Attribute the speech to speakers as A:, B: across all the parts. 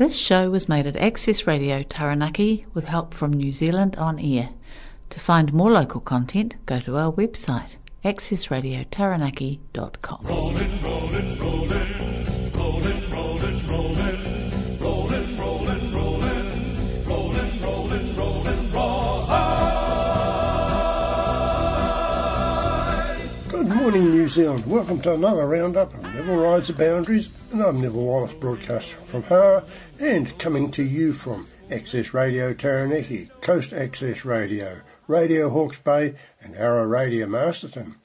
A: This show was made at Access Radio Taranaki with help from New Zealand On Air. To find more local content, go to our website, accessradiotaranaki.com.
B: Rolling, rolling, rolling,
C: morning, New Zealand. Welcome to another roundup of Neville Rides the Boundaries, and I'm Neville Wallace, broadcasting from Hawera and coming to you from Access Radio Taranaki, Coast Access Radio, Radio Hawke's Bay, and Hara Radio Masterton.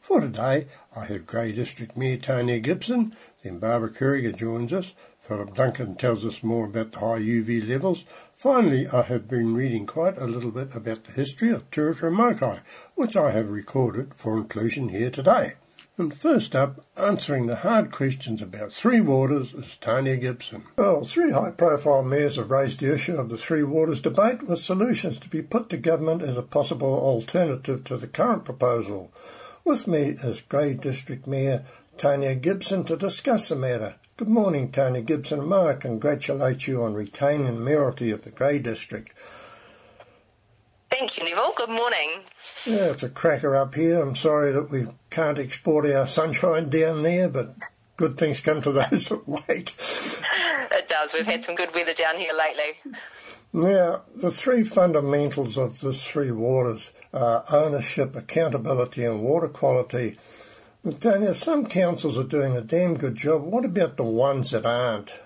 C: For today, I have Grey District Mayor Tony Gibson, then Barbara Kuriger joins us. Philip Duncan tells us more about the high UV levels. Finally, I have been reading quite a little bit about the history of Turuturu Mokai, which I have recorded for inclusion here today. And first up, answering the hard questions about Three Waters is Tania Gibson. Well, three high profile mayors have raised the issue of the Three Waters debate with solutions to be put to government as a possible alternative to the current proposal. With me is Grey District Mayor Tania Gibson to discuss the matter. Good morning, Tony Gibson, may I congratulate you on retaining the mayoralty of the Grey District.
D: Thank you, Neville. Good morning.
C: Yeah, it's a cracker up here. I'm sorry that we can't export our sunshine down there, but good things come to those that wait.
D: It does. We've had some good weather down here lately.
C: Now, the three fundamentals of this three waters are ownership, accountability, and water quality. Tania, some councils are doing a damn good job. What about the ones that aren't?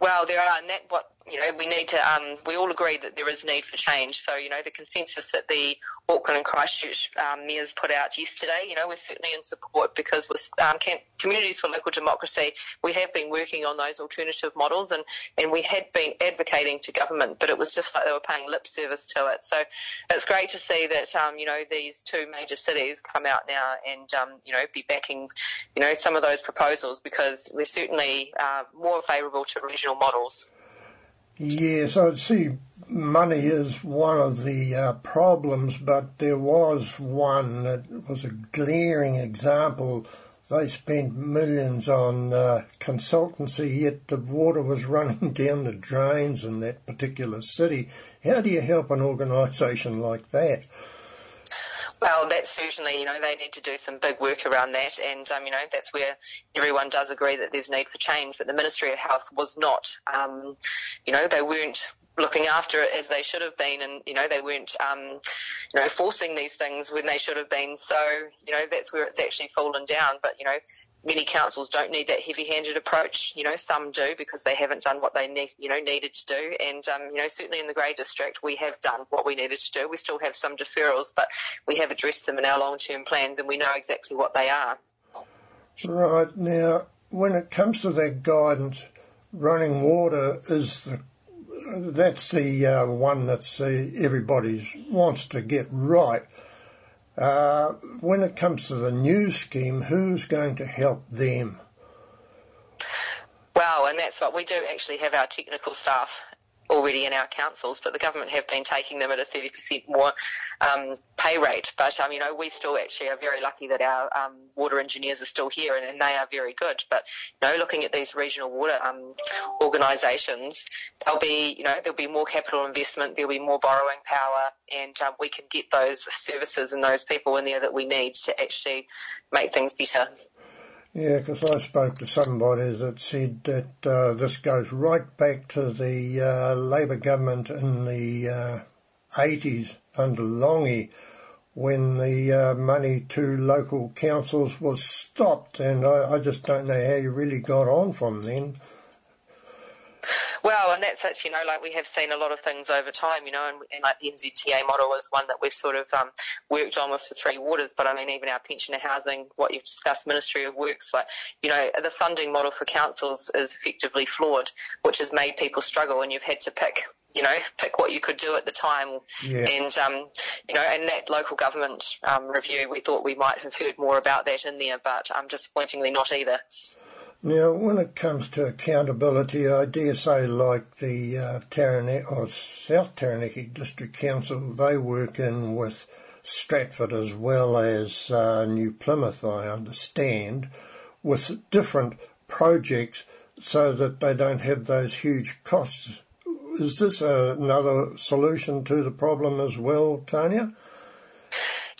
D: Well, there are, and that what you know, we need to. Um, we all agree that there is need for change. So, you know, the consensus that the Auckland and Christchurch um, mayors put out yesterday, you know, we're certainly in support because with um, communities for local democracy, we have been working on those alternative models, and and we had been advocating to government, but it was just like they were paying lip service to it. So, it's great to see that um, you know these two major cities come out now and um, you know be backing, you know, some of those proposals because we're certainly uh, more favourable to regional models.
C: Yes, I'd see money is one of the uh, problems, but there was one that was a glaring example. They spent millions on uh, consultancy, yet the water was running down the drains in that particular city. How do you help an organisation like that?
D: Well, that's certainly, you know, they need to do some big work around that, and um, you know, that's where everyone does agree that there's need for change. But the Ministry of Health was not, um, you know, they weren't looking after it as they should have been, and you know, they weren't, um, you know, forcing these things when they should have been. So, you know, that's where it's actually fallen down. But you know, many councils don't need that heavy-handed approach. You know, some do because they haven't done what they need, you know, needed to do. And um, you know, certainly in the Grey District, we have done what we needed to do. We still have some deferrals, but we have addressed them in our long-term plans, and we know exactly what they are.
C: Right now, when it comes to that guidance, running water is the that's the uh, one that uh, everybody wants to get right. Uh, when it comes to the new scheme, who's going to help them?
D: Well, and that's what we do actually have our technical staff already in our councils, but the government have been taking them at a 30% more um, pay rate. But, um, you know, we still actually are very lucky that our um, water engineers are still here and, and, they are very good. But, you know, looking at these regional water um, organisations, there'll be, you know, there'll be more capital investment, there'll be more borrowing power, and um, we can get those services and those people in there that we need to actually make things better.
C: Yeah, because I spoke to somebody that said that uh, this goes right back to the uh, Labor government in the uh, 80s under Lange when the uh, money to local councils was stopped, and I, I just don't know how you really got on from then.
D: Well, and that's it, you know, like we have seen a lot of things over time, you know, and, and like the NZTA model is one that we've sort of um, worked on with the Three Waters, but I mean, even our pensioner housing, what you've discussed, Ministry of Works, like, you know, the funding model for councils is effectively flawed, which has made people struggle, and you've had to pick you know, pick what you could do at the time.
C: Yeah.
D: And, um, you know, in that local government um, review, we thought we might have heard more about that in there, but um, disappointingly not either.
C: Now, when it comes to accountability, I dare say, like the uh, Taranaki or South Taranaki District Council, they work in with Stratford as well as uh, New Plymouth, I understand, with different projects. so that they don't have those huge costs. Is this another solution to the problem as well, Tania?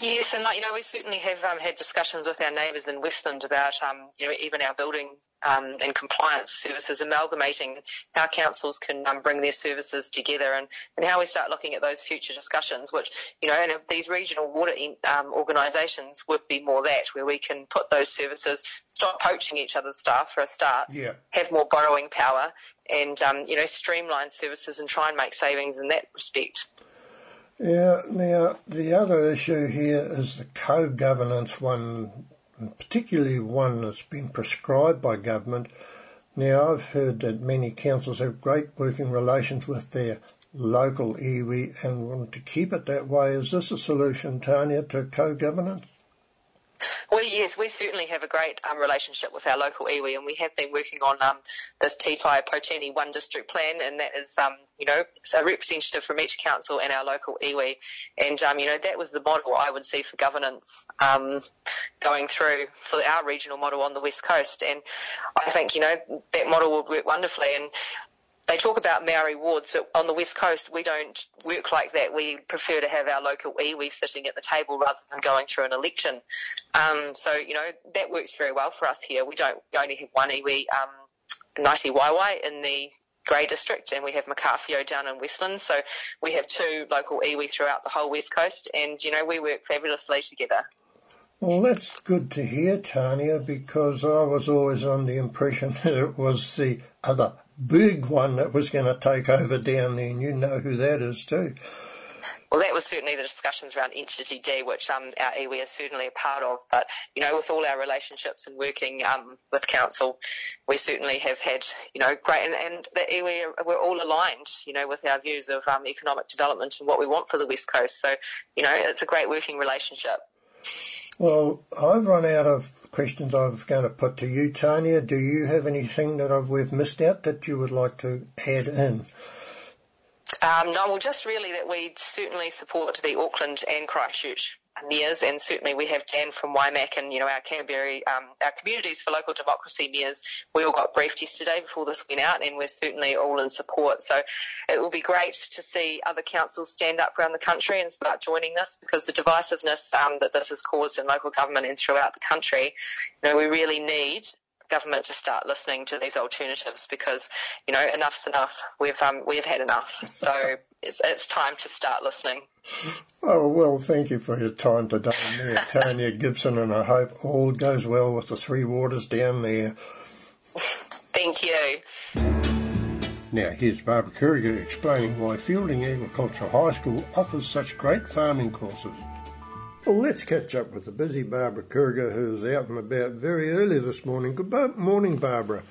D: Yes, and you know, we certainly have um, had discussions with our neighbours in Westland about, um, you know, even our building um, and compliance services, amalgamating how councils can um, bring their services together and, and how we start looking at those future discussions, which, you know, and these regional water um, organisations would be more that, where we can put those services, stop poaching each other's staff for a start,
C: yeah.
D: have more borrowing power and, um, you know, streamline services and try and make savings in that respect.
C: Yeah, now the other issue here is the co-governance one particularly one that's been prescribed by government. Now, I've heard that many councils have great working relations with their local iwi and want to keep it that way. Is this a solution, Tania, to co-governance?
D: Well, yes, we certainly have a great um, relationship with our local iwi, and we have been working on um, this Te Tai o Poutini One District Plan, and that is, um, you know, a representative from each council and our local iwi, and um, you know that was the model I would see for governance um, going through for our regional model on the west coast, and I think you know that model would work wonderfully, and they talk about Maori wards, but on the west coast we don't work like that. We prefer to have our local iwi sitting at the table rather than going through an election. Um, so you know that works very well for us here. We don't we only have one iwi, um, Ngati Waewae in the Grey District, and we have Makawhio down in Westland. So we have two local iwi throughout the whole west coast, and you know we work fabulously together.
C: Well, that's good to hear, Tania, because I was always on the impression that it was the other big one that was going to take over down there, and you know who that is too.
D: Well, that was certainly the discussions around Entity D, which um, our iwi is certainly a part of. But, you know, with all our relationships and working um, with Council, we certainly have had, you know, great, and, and the iwi, we're all aligned, you know, with our views of um, economic development and what we want for the West Coast. So, you know, it's a great working relationship.
C: Well, I've run out of questions I was going to put to you, Tania. Do you have anything that I've, we've missed out that you would like to add in?
D: Um, no, well, just really that we certainly support the Auckland and Christchurch mayors, and certainly we have Dan from WIMAC and you know our Canterbury, um, our communities for local democracy mayors. We all got briefed yesterday before this went out, and we're certainly all in support. So it will be great to see other councils stand up around the country and start joining this because the divisiveness um, that this has caused in local government and throughout the country, you know, we really need government to start listening to these alternatives because you know enough's enough. We've um, we've had enough, so it's it's time to start listening.
C: Oh well, thank you for your time today, there, Tania Gibson, and I hope all goes well with the three waters down there.
D: Thank you.
C: Now, here's Barbara Kuriger explaining why Feilding Agricultural High School offers such great farming courses. Well, let's catch up with the busy Barbara Kuriger, who's out and about very early this morning. Good bo- morning, Barbara.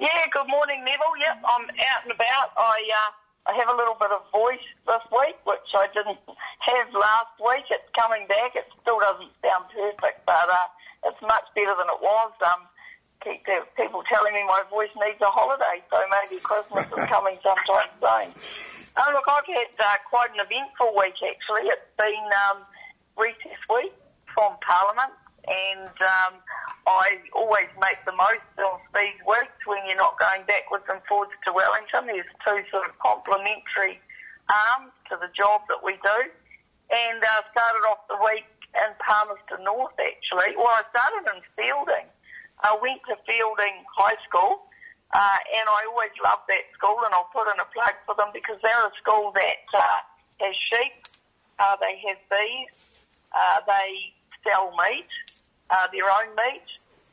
E: Yeah, good morning, Neville. Yep, I'm out and about. I uh, I have a little bit of voice this week, which I didn't have last week. It's coming back. It still doesn't sound perfect, but uh, it's much better than it was. Um, keep people telling me my voice needs a holiday, so maybe Christmas is coming sometime soon. Oh, look, I've had uh, quite an eventful week actually. It's been um, recess week from Parliament, and um, I always make the most of these weeks when you're not going backwards and forwards to Wellington. There's two sort of complementary arms to the job that we do, and uh, started off the week in Palmerston North actually. Well, I started in Feilding. I went to Feilding High School. Uh, and I always loved that school, and I'll put in a plug for them because they're a school that uh, has sheep, uh, they have bees, uh, they sell meat, uh, their own meat.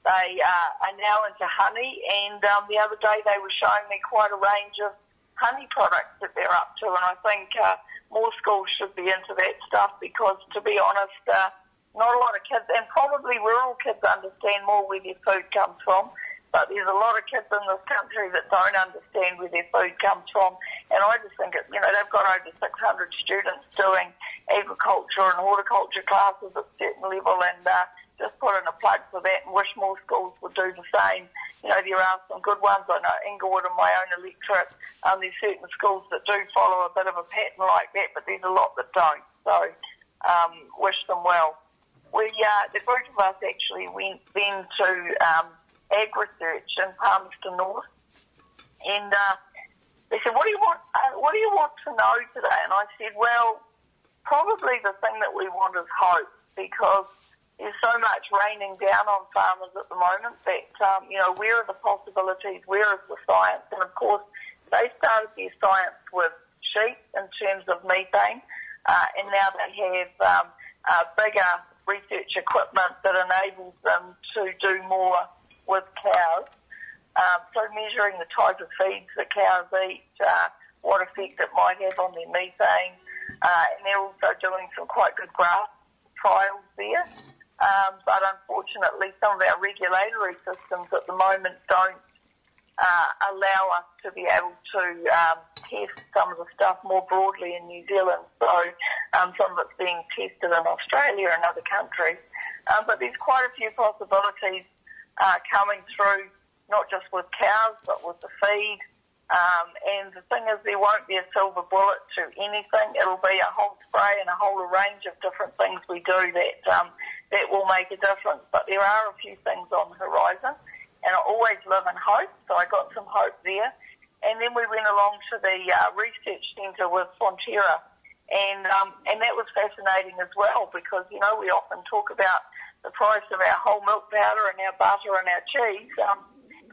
E: They uh, are now into honey, and um, the other day they were showing me quite a range of honey products that they're up to, and I think uh, more schools should be into that stuff because, to be honest, uh, not a lot of kids, and probably rural kids understand more where their food comes from. But there's a lot of kids in this country that don't understand where their food comes from. And I just think, it, you know, they've got over 600 students doing agriculture and horticulture classes at certain level and uh, just put in a plug for that and wish more schools would do the same. You know, there are some good ones. I know Inglewood and my own electorate, um, there's certain schools that do follow a bit of a pattern like that, but there's a lot that don't. So, um, wish them well. We, uh, the group of us actually went then to um, AgResearch in Palmerston North, and uh, they said, "What do you want? Uh, what do you want to know today?" And I said, "Well, probably the thing that we want is hope, because there's so much raining down on farmers at the moment that um, you know where are the possibilities? Where is the science? And of course, they started their science with sheep in terms of methane, uh, and now they have um, uh, bigger research equipment that enables them to do more with cows. Um, so measuring the type of feeds that cows eat, uh, what effect it might have on their methane, uh, and they're also doing some quite good grass trials there. Um, but unfortunately, some of our regulatory systems at the moment don't uh, allow us to be able to um, test some of the stuff more broadly in New Zealand. So um, some of it's being tested in Australia and other countries. Um, but there's quite a few possibilities uh, coming through, not just with cows, but with the feed. Um, and the thing is, there won't be a silver bullet to anything. It'll be a whole spray and a whole range of different things we do that um, that will make a difference. But there are a few things on the horizon and I always live in hope, so I got some hope there. And then we went along to the uh, research centre with Fonterra, and um, and that was fascinating as well because you know we often talk about the price of our whole milk powder and our butter and our cheese. Um,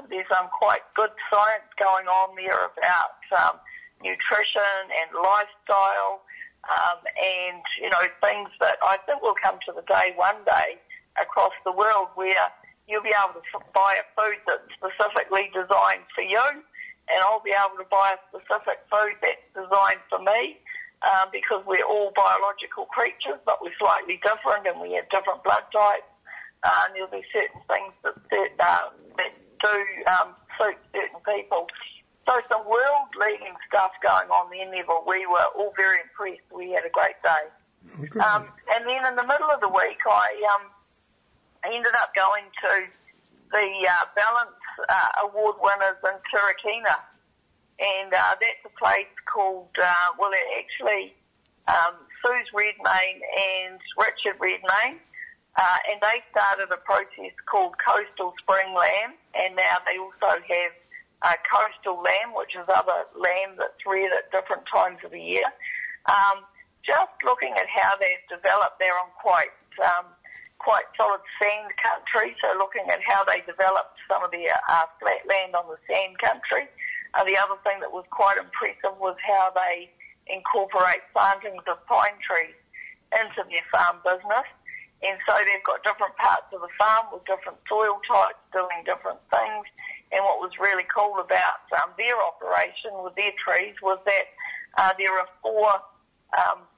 E: there's some um, quite good science going on there about um, nutrition and lifestyle, um, and you know things that I think will come to the day one day across the world where you'll be able to buy a food that's specifically designed for you, and I'll be able to buy a specific food that's designed for me. Um, because we're all biological creatures, but we're slightly different and we have different blood types. Uh, and there'll be certain things that, that, um, that do um, suit certain people. So some world-leading stuff going on there, Neville. We were all very impressed. We had a great day. Um, and then in the middle of the week, I um, ended up going to the uh, Ballance uh, Award winners in Turakina. And uh, that's a place called, uh, well, it actually, um, Suze Redmayne and Richard Redmayne, uh, and they started a process called Coastal Spring Lamb, and now they also have uh, Coastal Lamb, which is other lamb that's reared at different times of the year. Um, just looking at how they've developed, they're on quite um, quite solid sand country, so looking at how they developed some of their uh, flat land on the sand country. Uh, the other thing that was quite impressive was how they incorporate plantings of pine trees into their farm business. And so they've got different parts of the farm with different soil types doing different things. And what was really cool about um, their operation with their trees was that uh, there are four um,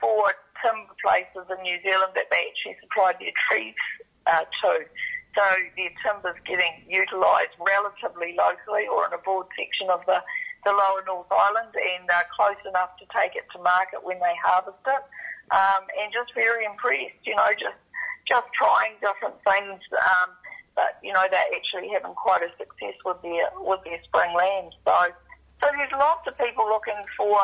E: four timber places in New Zealand that they actually supply their trees uh, to. So their timber's getting utilised relatively locally or in a broad section of the, the lower North Island and uh, close enough to take it to market when they harvest it. Um, and just very impressed, you know, just just trying different things. Um, but you know, they're actually having quite a success with their with their spring lambs. So, so there's lots of people looking for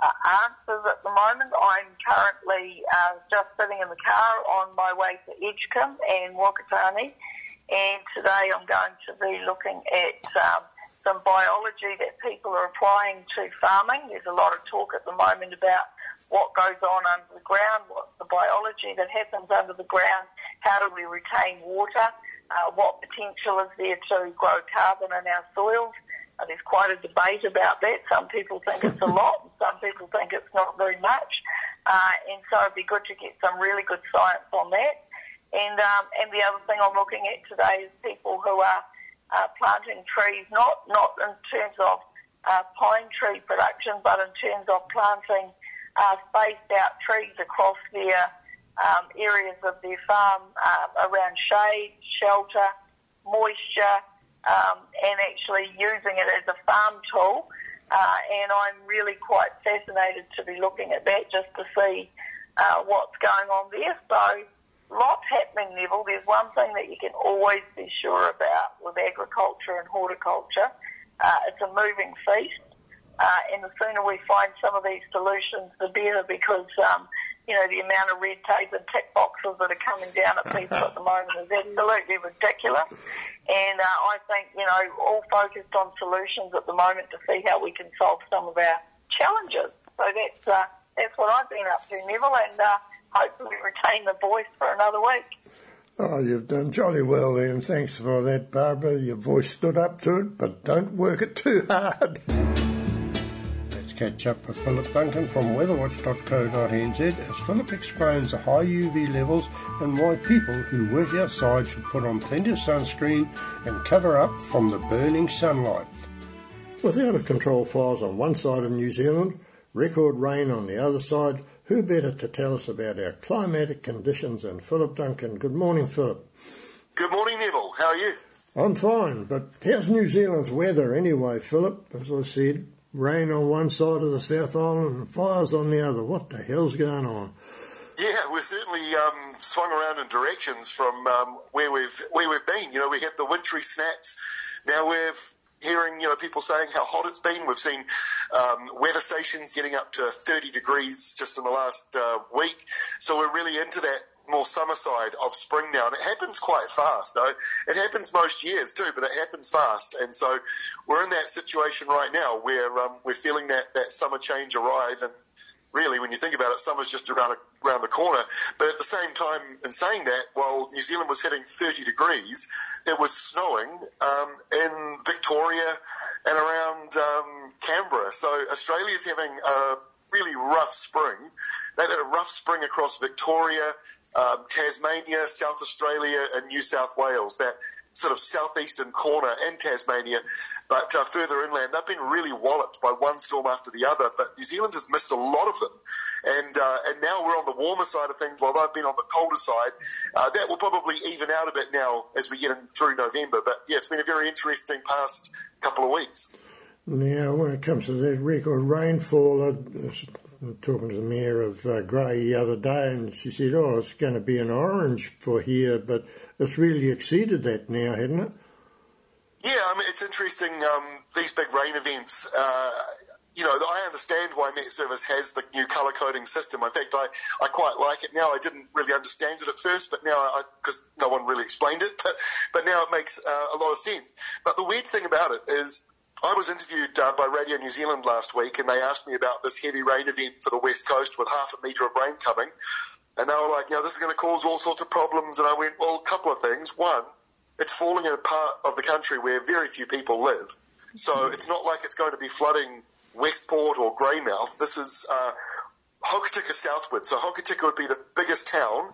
E: uh, answers at the moment. I'm currently uh, just sitting in the car on my way to Edgecumbe and Whakatane, and today I'm going to be looking at um, some biology that people are applying to farming. There's a lot of talk at the moment about what goes on under the ground, what's the biology that happens under the ground, how do we retain water, uh, what potential is there to grow carbon in our soils. Uh, there's quite a debate about that. Some people think it's a lot, some people think it's not very much. Uh, and so it'd be good to get some really good science on that. And um, and the other thing I'm looking at today is people who are uh, planting trees, not not in terms of uh, pine tree production, but in terms of planting uh, spaced out trees across their um, areas of their farm uh, around shade, shelter, moisture, um, and actually using it as a farm tool. Uh, and I'm really quite fascinated to be looking at that just to see uh, what's going on there. So lots happening, Neville. There's one thing that you can always be sure about with agriculture and horticulture. Uh, it's a moving feast. Uh, and the sooner we find some of these solutions, the better, because um, you know, the amount of red tape and tick boxes that are coming down at people at the moment is absolutely ridiculous. And uh, I think, you know, all focused on solutions at the moment to see how we can solve some of our challenges. So that's, uh, that's what I've been up to, Neville, and uh, hopefully retain the voice for another week.
C: Oh, you've done jolly well then. Thanks for that, Barbara. Your voice stood up to it, but don't work it too hard. Let's catch up with Philip Duncan from weatherwatch.co.nz as Philip explains the high UV levels and why people who work outside should put on plenty of sunscreen and cover up from the burning sunlight. With out of control fires on one side of New Zealand, record rain on the other side, who better to tell us about our climatic conditions than Philip Duncan? Good morning, Philip.
F: Good morning, Neville. How are you?
C: I'm fine, but how's New Zealand's weather anyway, Philip? As I said, rain on one side of the South Island and fires on the other. What the hell's going on?
F: Yeah, we're certainly um, swung around in directions from um, where we've where we've been. You know, we had the wintry snaps. Now we're hearing you know people saying how hot it's been. We've seen um, weather stations getting up to 30 degrees just in the last uh, week. So we're really into that more summer side of spring now, and it happens quite fast. Though it happens most years too, but it happens fast, and so we're in that situation right now where um, we're feeling that that summer change arrive, and really, when you think about it, summer's just around around the corner. But at the same time, in saying that, while New Zealand was hitting 30 degrees, it was snowing um, in Victoria and around um, Canberra. So Australia's having a really rough spring. They've had a rough spring across Victoria, um, Tasmania, South Australia, and New South Wales. That sort of southeastern corner and Tasmania, but uh, further inland, they've been really walloped by one storm after the other. But New Zealand has missed a lot of them, and uh, and now we're on the warmer side of things, while they've been on the colder side. Uh, that will probably even out a bit now as we get in through November. But yeah, it's been a very interesting past couple of weeks.
C: Now, when it comes to that record rainfall, Talking to the mayor of uh, Grey the other day, and she said, "Oh, it's going to be an orange for here, but it's really exceeded that now, hasn't it?"
F: Yeah, I mean, it's interesting, um, these big rain events. Uh, you know, I understand why Met Service has the new colour coding system. In fact, I, I quite like it now. I didn't really understand it at first, but now, I, because no one really explained it, but, but now it makes uh, a lot of sense. But the weird thing about it is, I was interviewed uh, by Radio New Zealand last week, and they asked me about this heavy rain event for the West Coast with half a metre of rain coming. And they were like, you know, this is going to cause all sorts of problems. And I went, well, a couple of things. One, it's falling in a part of the country where very few people live. So it's not like it's going to be flooding Westport or Greymouth. This is uh, Hokitika southward. So Hokitika would be the biggest town,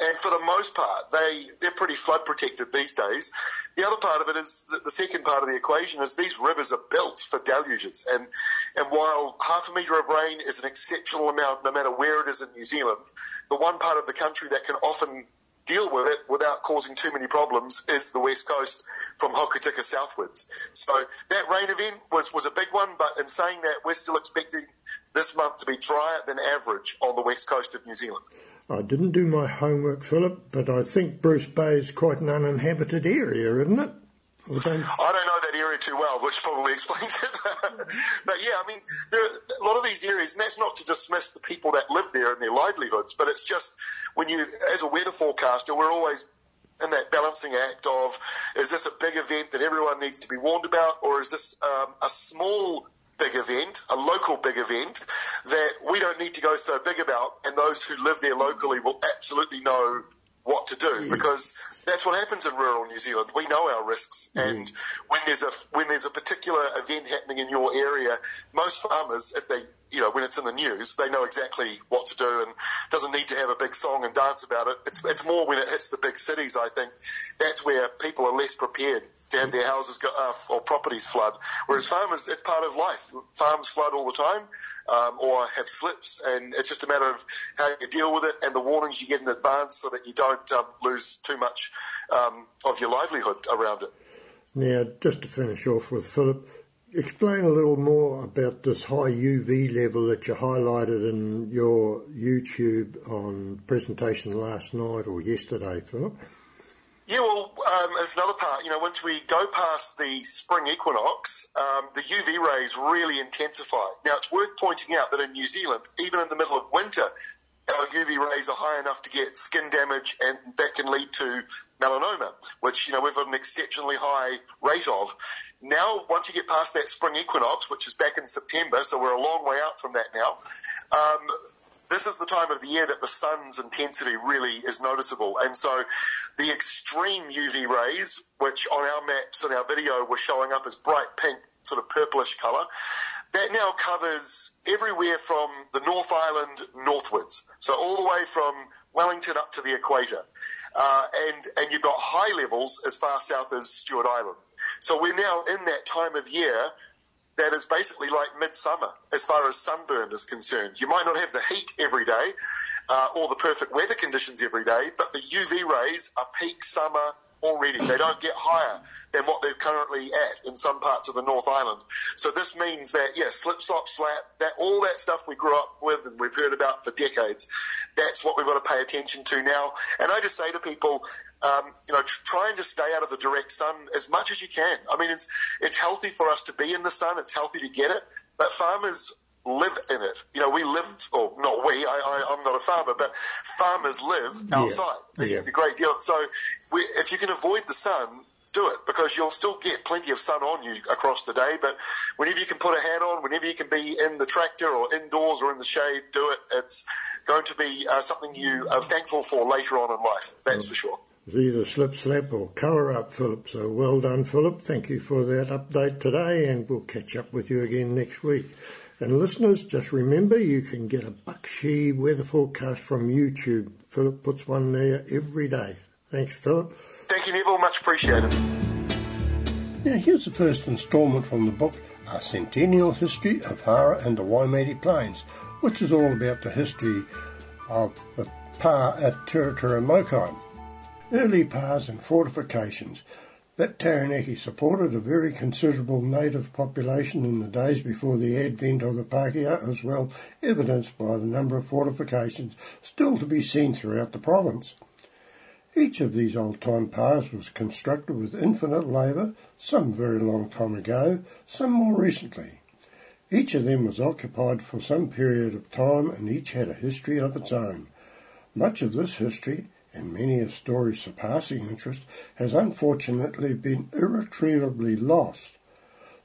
F: and for the most part, they they're pretty flood protected these days. The other part of it is the, the second part of the equation is these rivers are built for deluges, and and while half a metre of rain is an exceptional amount, no matter where it is in New Zealand, the one part of the country that can often deal with it without causing too many problems is the west coast from Hokitika southwards. So that rain event was, was a big one, but in saying that, we're still expecting this month to be drier than average on the west coast of New Zealand.
C: I didn't do my homework, Philip, but I think Bruce Bay is quite an uninhabited area, isn't it? I don't...
F: Know that area too well, which probably explains it. but yeah, I mean, there are a lot of these areas, and that's not to dismiss the people that live there and their livelihoods, but it's just when you, as a weather forecaster, we're always in that balancing act of, is this a big event that everyone needs to be warned about, or is this um, a small big event, a local big event that we don't need to go so big about, and those who live there locally will absolutely know what to do because that's what happens in rural New Zealand. We know our risks, and when there's a when there's a particular event happening in your area, most farmers, if they you know when it's in the news, they know exactly what to do and doesn't need to have a big song and dance about it. It's it's more when it hits the big cities. I think that's where people are less prepared to have their houses go, uh, or properties flood. Whereas farmers, it's part of life. Farms flood all the time, um, or have slips, and it's just a matter of how you deal with it and the warnings you get in advance so that you don't um, lose too much um, of your livelihood around it.
C: Now, just to finish off with Philip, explain a little more about this high UV level that you highlighted in your YouTube on presentation last night or yesterday, Philip.
F: Yeah, well, um, it's another part. You know, once we go past the spring equinox, um, the UV rays really intensify. Now, it's worth pointing out that in New Zealand, even in the middle of winter, our UV rays are high enough to get skin damage and that can lead to melanoma, which, you know, we've got an exceptionally high rate of. Now, once you get past that spring equinox, which is back in September, so we're a long way out from that now, um, this is the time of the year that the sun's intensity really is noticeable. And so the extreme UV rays, which on our maps and our video were showing up as bright pink, sort of purplish colour, that now covers everywhere from the North Island northwards. So all the way from Wellington up to the equator. Uh, and, and you've got high levels as far south as Stewart Island. So we're now in that time of year that is basically like midsummer as far as sunburn is concerned. You might not have the heat every day, uh, or the perfect weather conditions every day, but the UV rays are peak summer already. They don't get higher than what they're currently at in some parts of the North Island. So this means that, yeah, slip, slop, slap, that, all that stuff we grew up with and we've heard about for decades, that's what we've got to pay attention to now. And I just say to people, um, you know, trying to stay out of the direct sun as much as you can. I mean, it's, it's healthy for us to be in the sun. It's healthy to get it, but farmers live in it. You know, we lived, or not we, I, I, I'm not a farmer, but farmers live outside. It's
C: yeah.
F: a great deal. So we, if you can avoid the sun, do it because you'll still get plenty of sun on you across the day. But whenever you can put a hat on, whenever you can be in the tractor or indoors or in the shade, do it. It's going to be uh, something you are thankful for later on in life. That's for sure.
C: It's either slip slap or colour up, Philip. So well done, Philip. Thank you for that update today, and we'll catch up with you again next week. And listeners, just remember you can get a Buckshee weather forecast from YouTube. Philip puts one there every day. Thanks, Philip.
F: Thank you, Neville. Much appreciated.
C: Now, here's the first instalment from the book, A Centennial History of Hawera and the Waimate Plains, which is all about the history of the pa at Turuturu Mokai. Early pas and fortifications. That Taranaki supported a very considerable native population in the days before the advent of the Pākehā, as well evidenced by the number of fortifications still to be seen throughout the province. Each of these old-time pas was constructed with infinite labour, some very long time ago, some more recently. Each of them was occupied for some period of time and each had a history of its own. Much of this history, and many a story surpassing interest, has unfortunately been irretrievably lost.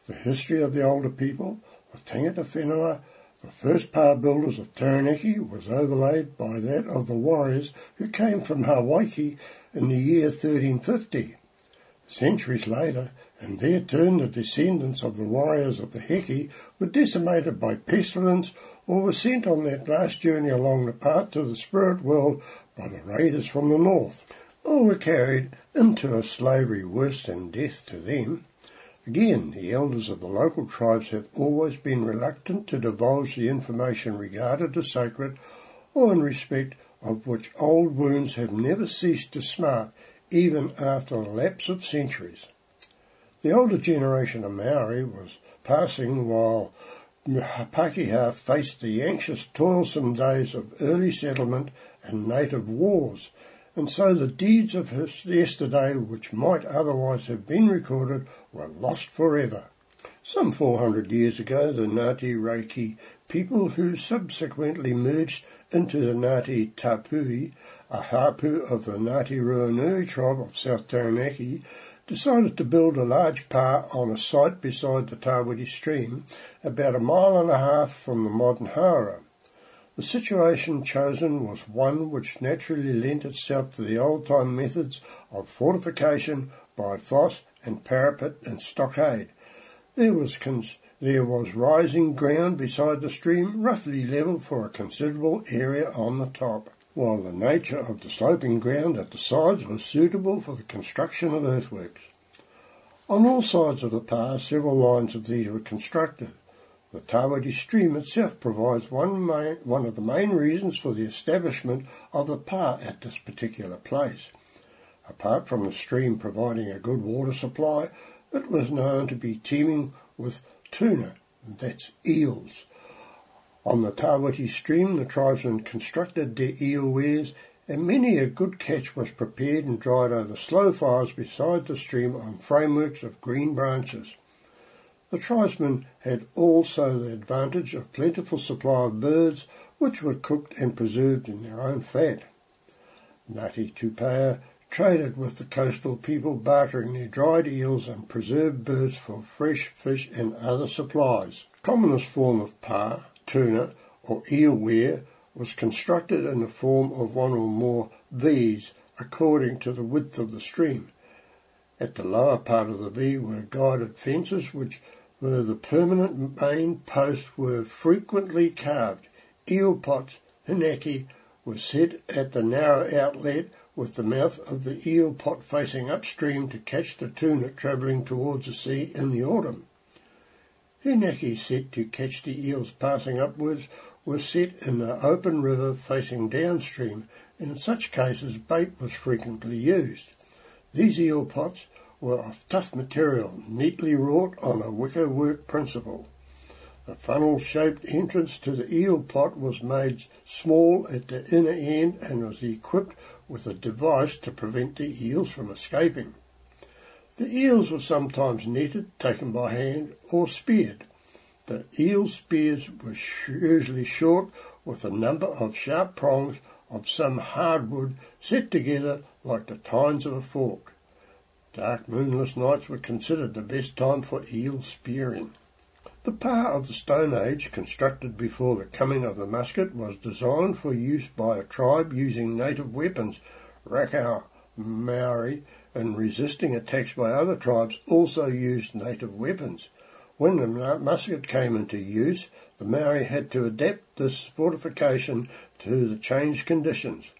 C: The history of the older people, the Tangata Whenua, the first power builders of Taranaki, was overlaid by that of the warriors who came from Hawaiki in the year 1350. Centuries later, in their turn, the descendants of the warriors of the Heki were decimated by pestilence or were sent on that last journey along the path to the spirit world by the raiders from the north, or were carried into a slavery worse than death to them. Again, the elders of the local tribes have always been reluctant to divulge the information regarded as sacred or in respect of which old wounds have never ceased to smart even after the lapse of centuries. The older generation of Maori was passing while Pākehā faced the anxious, toilsome days of early settlement and native wars, and so the deeds of yesterday, which might otherwise have been recorded, were lost forever. Some 400 years ago, the Ngāti Reiki people who subsequently merged into the Ngāti Tupaea, a hapu of the Ngāti Ruanui tribe of South Taranaki, decided to build a large pa on a site beside the Tawhiti stream, about a mile and a half from the modern Hawera. The situation chosen was one which naturally lent itself to the old-time methods of fortification by fosse and parapet and stockade. There was cons- there was rising ground beside the stream, roughly level for a considerable area on the top, while the nature of the sloping ground at the sides was suitable for the construction of earthworks. On all sides of the pa, several lines of these were constructed. The Tawhiti stream itself provides one, main, one of the main reasons for the establishment of the pa at this particular place. Apart from the stream providing a good water supply, it was known to be teeming with tuna, that's eels. On the Tawhiti stream, the tribesmen constructed their eel weirs, and many a good catch was prepared and dried over slow fires beside the stream on frameworks of green branches. The tribesmen had also the advantage of plentiful supply of birds, which were cooked and preserved in their own fat. Ngati Tupaea traded with the coastal people, bartering their dried eels and preserved birds for fresh fish and other supplies. Commonest form of pa, tuna, or eel weir was constructed in the form of one or more V's according to the width of the stream. At the lower part of the V were guided fences which were the permanent main posts were frequently carved. Eel pots, hinaki, were set at the narrow outlet with the mouth of the eel pot facing upstream to catch the tuna travelling towards the sea in the autumn. Hinaki set to catch the eels passing upwards were set in the open river facing downstream. In such cases, bait was frequently used. These eel pots were of tough material, neatly wrought on a wicker work principle. The funnel-shaped entrance to the eel pot was made small at the inner end and was equipped with a device to prevent the eels from escaping. The eels were sometimes netted, taken by hand, or speared. The eel spears were usually short with a number of sharp prongs of some hardwood set together like the tines of a fork. Dark moonless nights were considered the best time for eel spearing. The pa of the Stone Age, constructed before the coming of the musket, was designed for use by a tribe using native weapons. Rakau Maori, in resisting attacks by other tribes, also used native weapons. When the musket came into use, the Maori had to adapt this fortification to the changed conditions.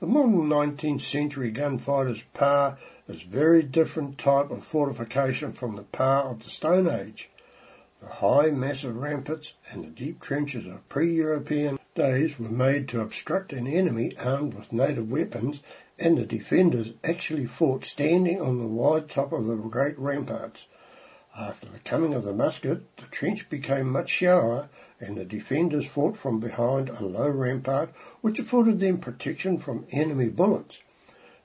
C: The modern 19th century gunfighter's pa is a very different type of fortification from the pa of the Stone Age. The high, massive ramparts and the deep trenches of pre-European days were made to obstruct an enemy armed with native weapons, and the defenders actually fought standing on the wide top of the great ramparts. After the coming of the musket, the trench became much shallower, and the defenders fought from behind a low rampart which afforded them protection from enemy bullets.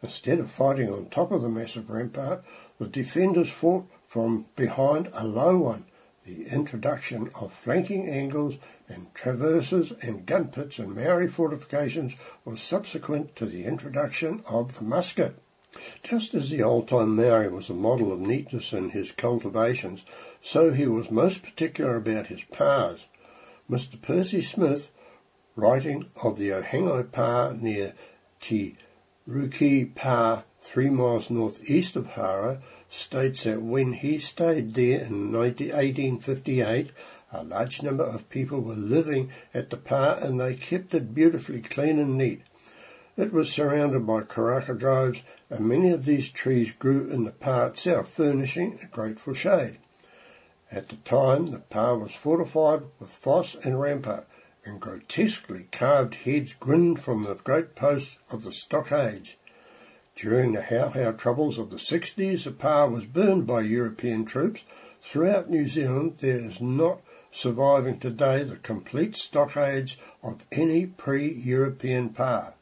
C: Instead of fighting on top of the massive rampart, the defenders fought from behind a low one. The introduction of flanking angles and traverses and gun pits in Maori fortifications was subsequent to the introduction of the musket. Just as the old-time Maori was a model of neatness in his cultivations, so he was most particular about his pas. Mr. Percy Smith, writing of the Ohango Pa near Te Ruki Pa, three miles northeast of Hawera, states that when he stayed there in 1858, a large number of people were living at the Pa and they kept it beautifully clean and neat. It was surrounded by karaka groves, and many of these trees grew in the pa itself, furnishing a grateful shade. At the time, the pa was fortified with fosse and rampart, and grotesquely carved heads grinned from the great posts of the stockades. During the How troubles of the 60s, the pa was burned by European troops. Throughout New Zealand, there is not surviving today the complete stockades of any pre-European pa.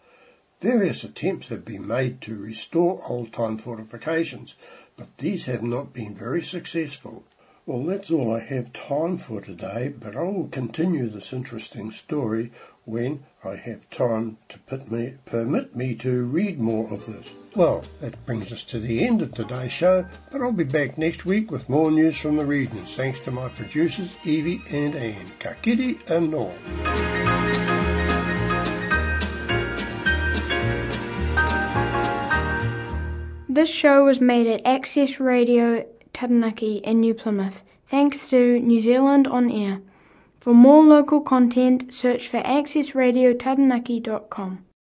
C: Various attempts have been made to restore old-time fortifications, but these have not been very successful. Well, that's all I have time for today, but I will continue this interesting story when I have time to me, permit me to read more of this. Well, that brings us to the end of today's show, but I'll be back next week with more news from the regions, thanks to my producers, Evie and Anne. Kakiri and Norm.
G: This show was made at Access Radio Taranaki and New Plymouth, thanks to New Zealand On Air. For more local content, search for accessradiotaranaki.com.